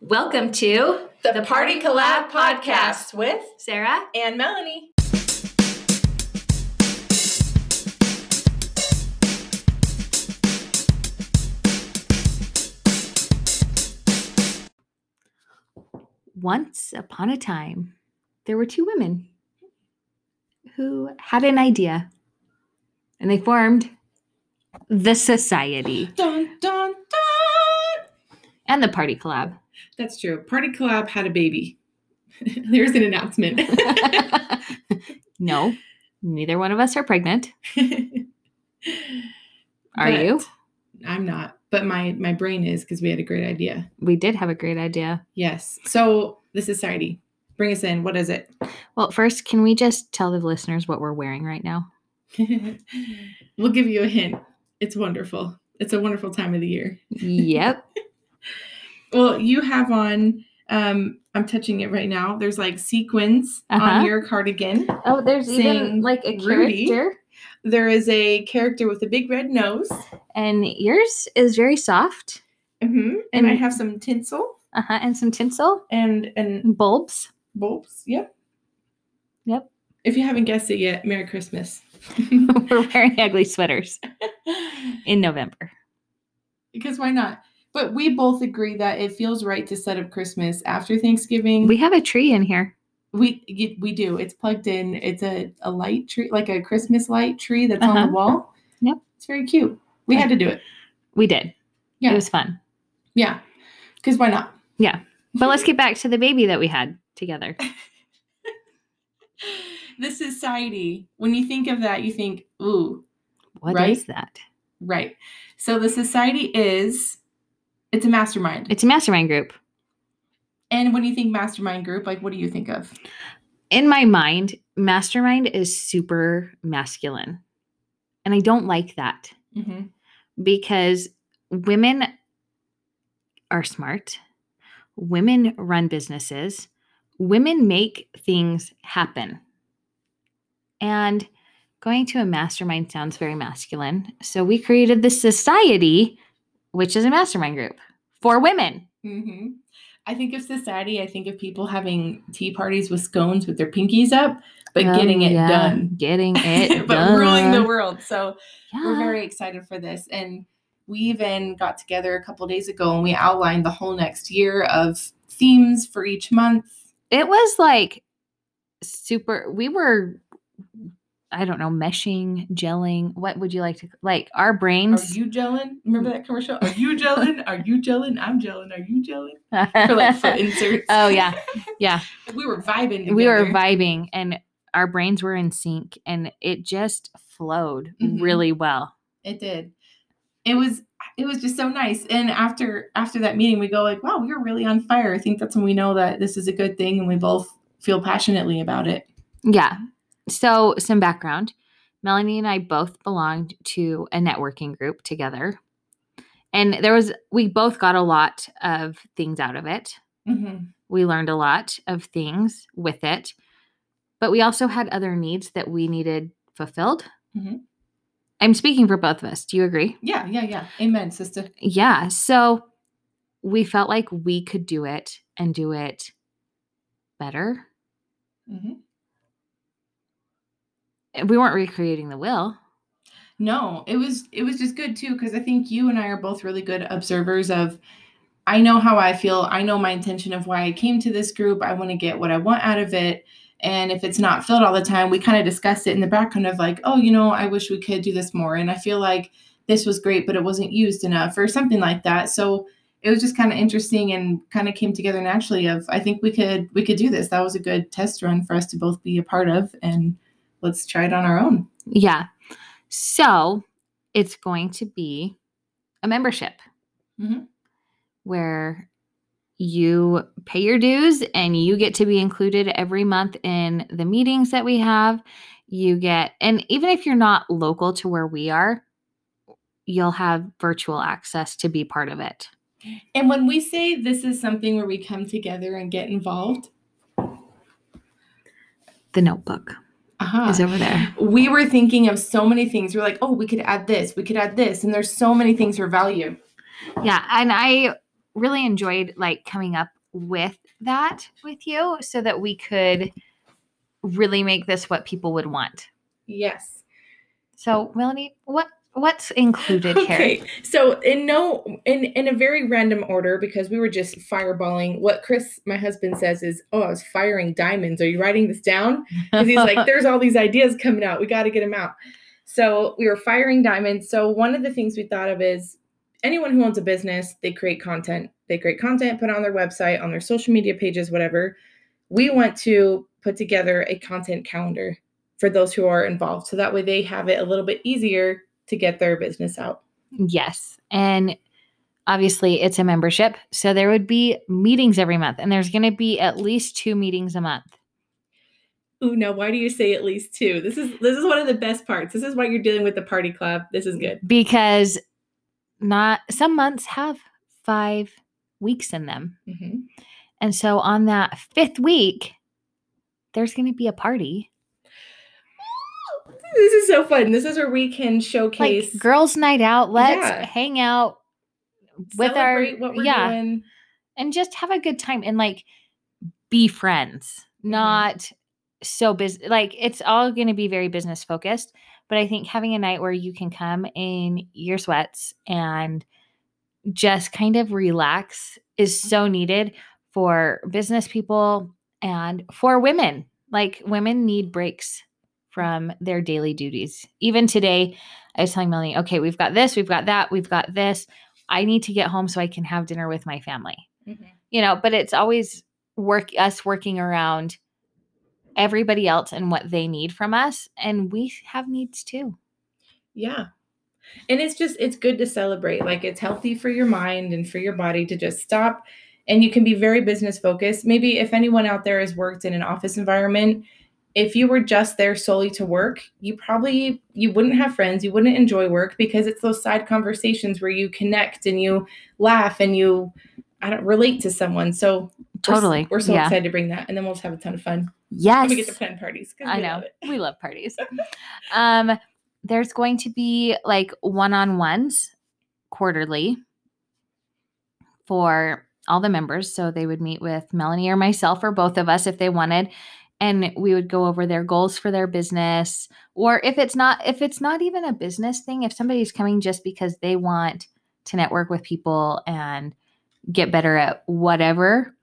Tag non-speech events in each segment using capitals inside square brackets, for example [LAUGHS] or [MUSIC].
Welcome to The, Party Collab podcast with Sarah. and Melanie. Once upon a time, there were two women who had an idea and they formed the Society dun dun. And the Party Collab. That's true. Party Collab had a baby. [LAUGHS] There's an announcement. [LAUGHS] no, neither one of us are pregnant. [LAUGHS] Are But you? I'm not, but my my brain is because we had a great idea. We did have a great idea. Yes. So the society, bring us in. What is it? Well, first, can we just tell the listeners what we're wearing right now? we'll give you a hint. It's wonderful. It's a wonderful time of the year. Yep. Well, you have on. Um, I'm touching it right now. There's like sequins Uh-huh. on your cardigan. Oh, there's even like a Rudy. character. There is a character with a big red nose. And yours is very soft. hmm And I have some tinsel Uh-huh. And some tinsel and and and bulbs. bulbs. Yep. Yep. If you haven't guessed it yet, Merry Christmas. [LAUGHS] we're wearing ugly sweaters [LAUGHS] in November. because why not? But we both agree that it feels right to set up Christmas after Thanksgiving. We have a tree in here. we we do. It's plugged in. It's a, a light tree, like a Christmas light tree that's on Uh-huh. the wall. Yep. It's very cute. We had to do it. We did. Yeah. It was fun. Yeah. Because why not? Yeah. But let's get back to the baby that we had together. [LAUGHS] the society. When you think of that, you think, ooh, What is Right? that? right. So the society is it's a mastermind. It's a mastermind group. And when you think mastermind group, like what do you think of? In my mind, mastermind is super masculine. And I don't like that Mm-hmm. because women are smart. Women run businesses. Women make things happen. And going to a mastermind sounds very masculine. So we created this society, which is a mastermind group for women. Mm-hmm. I think of society. I think of people having tea parties with scones with their pinkies up, but Oh, getting it yeah, done. Getting [LAUGHS] it but done. ruling the world. So we're very excited for this. And we even got together a couple days ago and we outlined the whole next year of themes for each month. it was like super we were i don't know meshing gelling what would you like to like our brains. Are you gelling? Remember that commercial? Are you gelling? Are you gelling? I'm gelling. Are you gelling? For like foot [LAUGHS] inserts. oh yeah yeah [LAUGHS] we were vibing. we were vibing and our brains were in sync and it just flowed Mhm. really well It did. It was it was just so nice. And after after that meeting, we go like, wow, we were really on fire. I think that's when we know that this is a good thing and we both feel passionately about it. yeah so some background melanie and i both belonged to a networking group together and there was we both got a lot of things out of it Mm-hmm. We learned a lot of things with it, but we also had other needs that we needed fulfilled. Mhm. I'm speaking for both of us. Do you agree? Yeah, yeah, yeah. Amen, sister. Yeah. So we felt like we could do it and do it better. Mm-hmm. We weren't recreating the wheel. No, it was it was just good too because I think you and I are both really good observers of. I know how I feel. I know my intention of why I came to this group. I want to get what I want out of it. And if it's not filled all the time, we kind of discuss it in the background of like, oh, you know, I wish we could do this more. And I feel like this was great, but it wasn't used enough or something like that. So it was just kind of interesting and kind of came together naturally of I think we could we could do this. That was a good test run for us to both be a part of and let's try it on our own. Yeah. So it's going to be a membership Mhm. where you pay your dues and you get to be included every month in the meetings that we have. You get, and even if you're not local to where we are, you'll have virtual access to be part of it. And when we say this is something where we come together and get involved, The notebook uh is over there. we were thinking of so many things. We're like, oh, we could add this, we could add this, and there's so many things for value. Yeah. And I really enjoyed like coming up with that with you so that we could really make this what people would want. Yes. So, Melanie, what what's included here? [LAUGHS] Okay. So in no in in a very random order because we were just fireballing. What Chris, my husband, says is, "Oh, I was firing diamonds. Are you writing this down?" Because he's like, [LAUGHS] "There's all these ideas coming out. We got to get them out." So we were firing diamonds. So one of the things we thought of is anyone who owns a business, they create content. They create content, put on their website, on their social media pages, whatever. We want to put together a content calendar for those who are involved. So that way they have it a little bit easier to get their business out. Yes. And obviously it's a membership. So there would be meetings every month, and there's going to be at least two meetings a month. Ooh, now why do you say at least two? This is this is one of the best parts. This is why you're dealing with the party collab. This is good. Because not some months have five weeks in them. Mm-hmm. And so on that fifth week, there's going to be a party. This is so fun. This is where we can showcase Like girls' night out. Let's Yeah. hang out with our celebrate what we're yeah. doing. and just have a good time and like be friends, Mm-hmm. not so busy. Like it's all going to be very business focused. But I think having a night where you can come in your sweats and just kind of relax is so needed for business people and for women. Like women need breaks from their daily duties. Even today, I was telling Melanie, okay, we've got this, we've got that, we've got this. I need to get home so I can have dinner with my family. Mhm. You know, but it's always work us working around everybody else and what they need from us and we have needs too. Yeah. And it's just it's good to celebrate. Like it's healthy for your mind and for your body to just stop and you can be very business focused. Maybe if anyone out there has worked in an office environment, if you were just there solely to work, you probably you wouldn't have friends, you wouldn't enjoy work because it's those side conversations where you connect and you laugh and you I don't relate to someone. So we're Totally. we're, so yeah. excited to bring that and then we'll just have a ton of fun. Yes. And we get to plan parties. I we know. love. We love parties. [LAUGHS] um, there's going to be like one on ones quarterly for all the members. So they would meet with Melanie or myself or both of us if they wanted. And we would go over their goals for their business. Or if it's not, if it's not even a business thing, if somebody's coming just because they want to network with people and get better at whatever,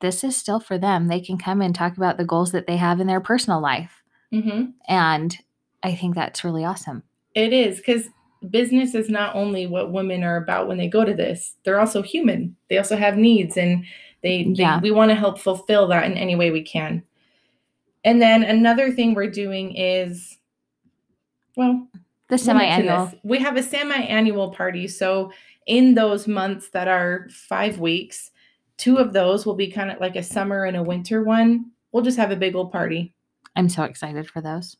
this is still for them. They can come and talk about the goals that they have in their personal life. Mhm. And I think that's really awesome. It is because business is not only what women are about when they go to this; they're also human. They also have needs, and they, they- Yeah. we want to help fulfill that in any way we can. And then another thing we're doing is, well, The we'll semi mention annual. We have a semi-annual party. So in those months that are five weeks, two of those will be kind of like a summer and a winter one. We'll just have a big old party. I'm so excited for those.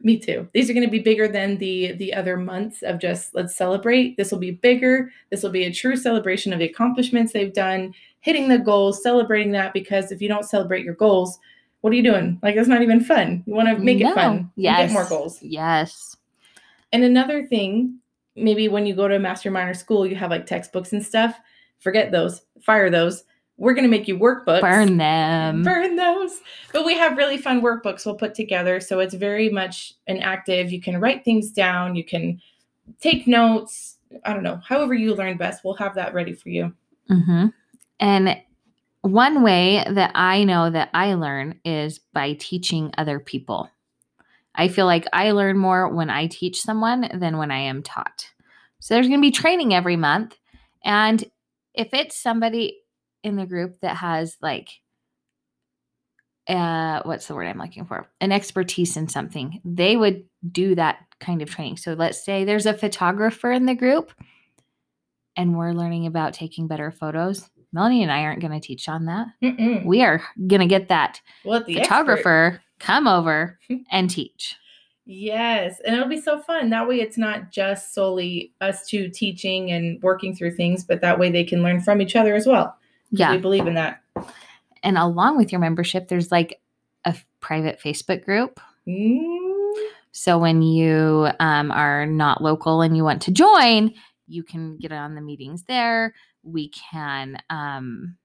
Me too. These are going to be bigger than the the other months of just let's celebrate. This will be bigger. This will be a true celebration of the accomplishments they've done, hitting the goals, celebrating that because if you don't celebrate your goals, what are you doing? Like that's not even fun. You want to make it fun. Yes. Get more goals. Yes. And another thing, maybe when you go to a mastermind or school, you have like textbooks and stuff. Forget those. Fire those. We're going to make you workbooks. Burn them. Burn those. But we have really fun workbooks we'll put together. So it's very much an active. You can write things down, you can take notes. I don't know, however you learn best, we'll have that ready for you. hmm And one way that I know that I learn is by teaching other people. I feel like I learn more when I teach someone than when I am taught. So there's going to be training every month. And if it's somebody in the group that has like, uh, what's the word I'm looking for? An expertise in something, they would do that kind of training. So let's say there's a photographer in the group and we're learning about taking better photos. Melanie and I aren't going to teach on that. Mm-mm. We are going to get that Well, the expert. photographer come over [LAUGHS] and teach. Yes, and it'll be so fun. That way, it's not just solely us two teaching and working through things, but that way they can learn from each other as well. Yeah. we believe in that. And along with your membership, there's like a private Facebook group. Mm, So when you um, are not local and you want to join, you can get on the meetings there. We can um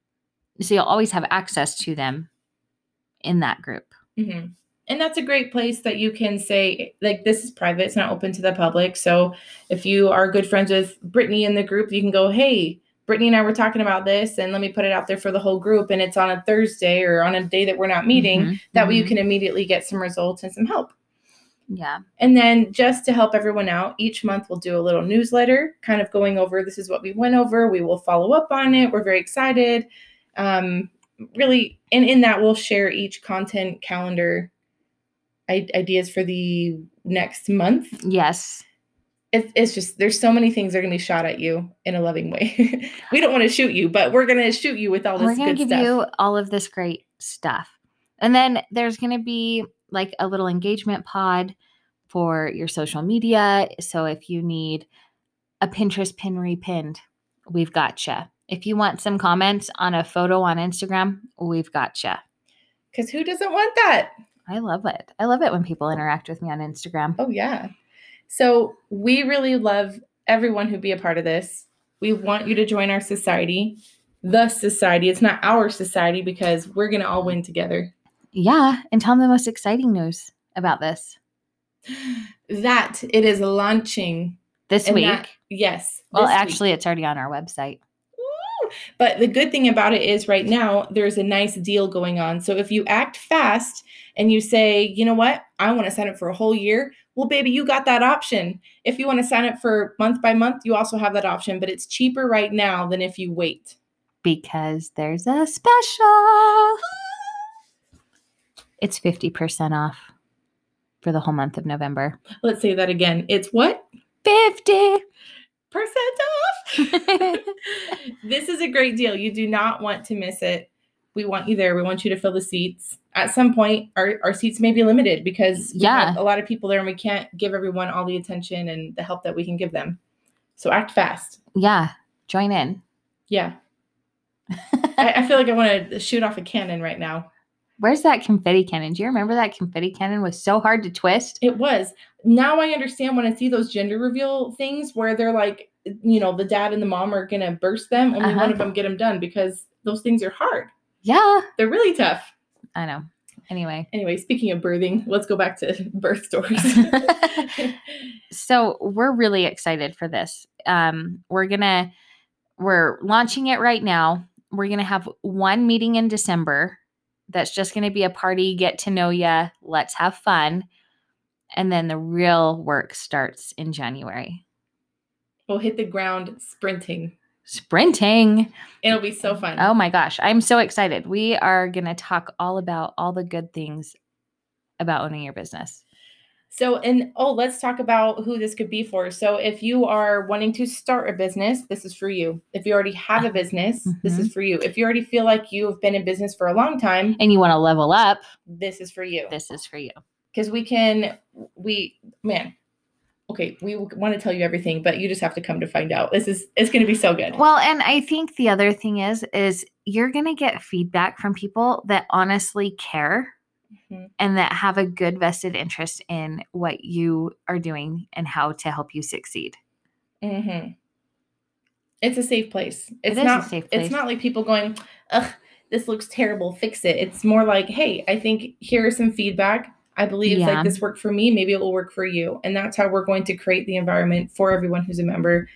so you'll always have access to them in that group hmm And that's a great place that you can say, like, this is private, it's not open to the public. So if you are good friends with Brittany in the group, you can go, hey, Brittany and I were talking about this, and let me put it out there for the whole group. And it's on a Thursday or on a day that we're not meeting. Mhm, That way you mhm. can immediately get some results and some help. Yeah And then just to help everyone out, each month we'll do a little newsletter, kind of going over this is what we went over. We will follow up on it. We're very excited. Um, really, and in that we'll share each content calendar I- ideas for the next month. yes It's, it's just there's so many things that are gonna be shot at you in a loving way. [LAUGHS] we don't want to shoot you, but we're gonna shoot you with all this we're gonna good give stuff. you all of this great stuff and then there's gonna be like a little engagement pod for your social media so if you need a pinterest pin repinned we've got you if you want some comments on a photo on instagram we've got you Because who doesn't want that? i love it i love it when people interact with me on instagram Oh yeah. So we really love everyone who be a part of this. We want you to join our society, the society. It's not our society because we're gonna all win together. Yeah and tell them the most exciting news about this That it is launching this week that- yes. well this week. actually it's already on our website But the good thing about it is right now there's a nice deal going on. So if you act fast and you say, you know what, I want to sign up for a whole year, well, baby, you got that option. If you want to sign up for month by month, you also have that option, but it's cheaper right now than if you wait. because there's a special. It's 50% off for the whole month of November. Let's say that again. It's what? 50. Percent off. [LAUGHS] this is a great deal. You do not want to miss it. We want you there. We want you to fill the seats. At some point, our, our seats may be limited because we have Yeah. a lot of people there and we can't give everyone all the attention and the help that we can give them. So act fast. yeah, join in. Yeah. [LAUGHS] I, I feel like I want to shoot off a cannon right now. Where's that confetti cannon? Do you remember that confetti cannon was so hard to twist? It was. Now I understand when I see those gender reveal things where they're like, you know, the dad and the mom are going to burst them. Only Uh-huh. one of them get them done because those things are hard. Yeah, They're really tough. I know. Anyway, Anyway, speaking of birthing, let's go back to [LAUGHS] birth stories. [LAUGHS] so we're really excited for this. Um, we're gonna we're launching it right now. We're gonna have one meeting in December. That's just gonna be a party, get to know ya, let's have fun, and then the real work starts in January. we'll hit the ground sprinting. Sprinting. It'll be so fun. Oh my gosh, I'm so excited. We are gonna talk all about all the good things about owning your business. So, and oh, let's talk about who this could be for. So, if you are wanting to start a business, this is for you. If you already have a business, this mm-hmm. is for you. If you already feel like you have been in business for a long time, And you want to level up, this is for you. this is for you. Because we can, we, man, okay, we want to tell you everything, but you just have to come to find out. This is, it's going to be so good. Well, and I think the other thing is is you're going to get feedback from people that honestly care Mhm. and that have a good vested interest in what you are doing and how to help you succeed. hmm It's a safe place. It's not. safe It's not like people going, "Ugh, this looks terrible. Fix it." It's more like, "Hey, I think here is some feedback. I believe Yeah. like this worked for me. Maybe it will work for you." And that's how we're going to create the environment for everyone who's a member.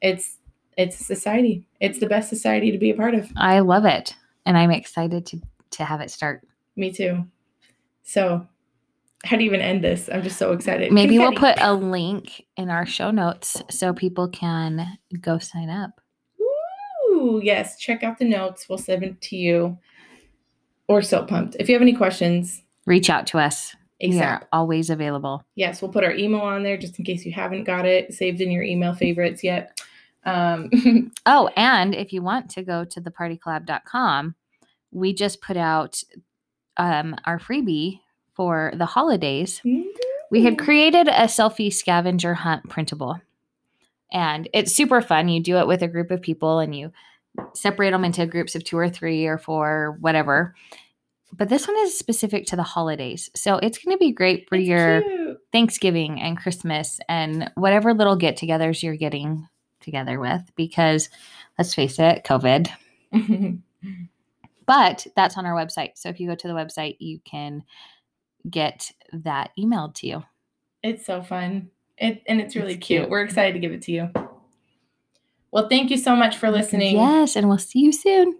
It's it's a society. It's the best society to be a part of. I love it and I'm excited to to have it start. Me too. So, how do you even end this? I'm just so excited. Maybe we'll put a link in our show notes so people can go sign up. Ooh, yes. Check out the notes. We'll send it to you. Or so pumped. If you have any questions, Reach out to us. We ASAP. are always available. Yes, we'll put our email on there just in case you haven't got it saved in your email favorites yet. Um, [LAUGHS] Oh, and if you want to go to thepartycollab.com, we just put out um, our freebie for the holidays. We had created a selfie scavenger hunt printable. And it's super fun. You do it with a group of people and you separate them into groups of two or three or four, whatever. But this one is specific to the holidays. So it's going to be great for It's your cute. Thanksgiving and Christmas and whatever little get togethers you're getting together with because let's face it, COVID. [LAUGHS] But that's on our website. So if you go to the website, you can get that emailed to you. It's so fun. It and it's really It's cute. cute. We're excited to give it to you. Well, thank you so much for listening. Yes, and we'll see you soon.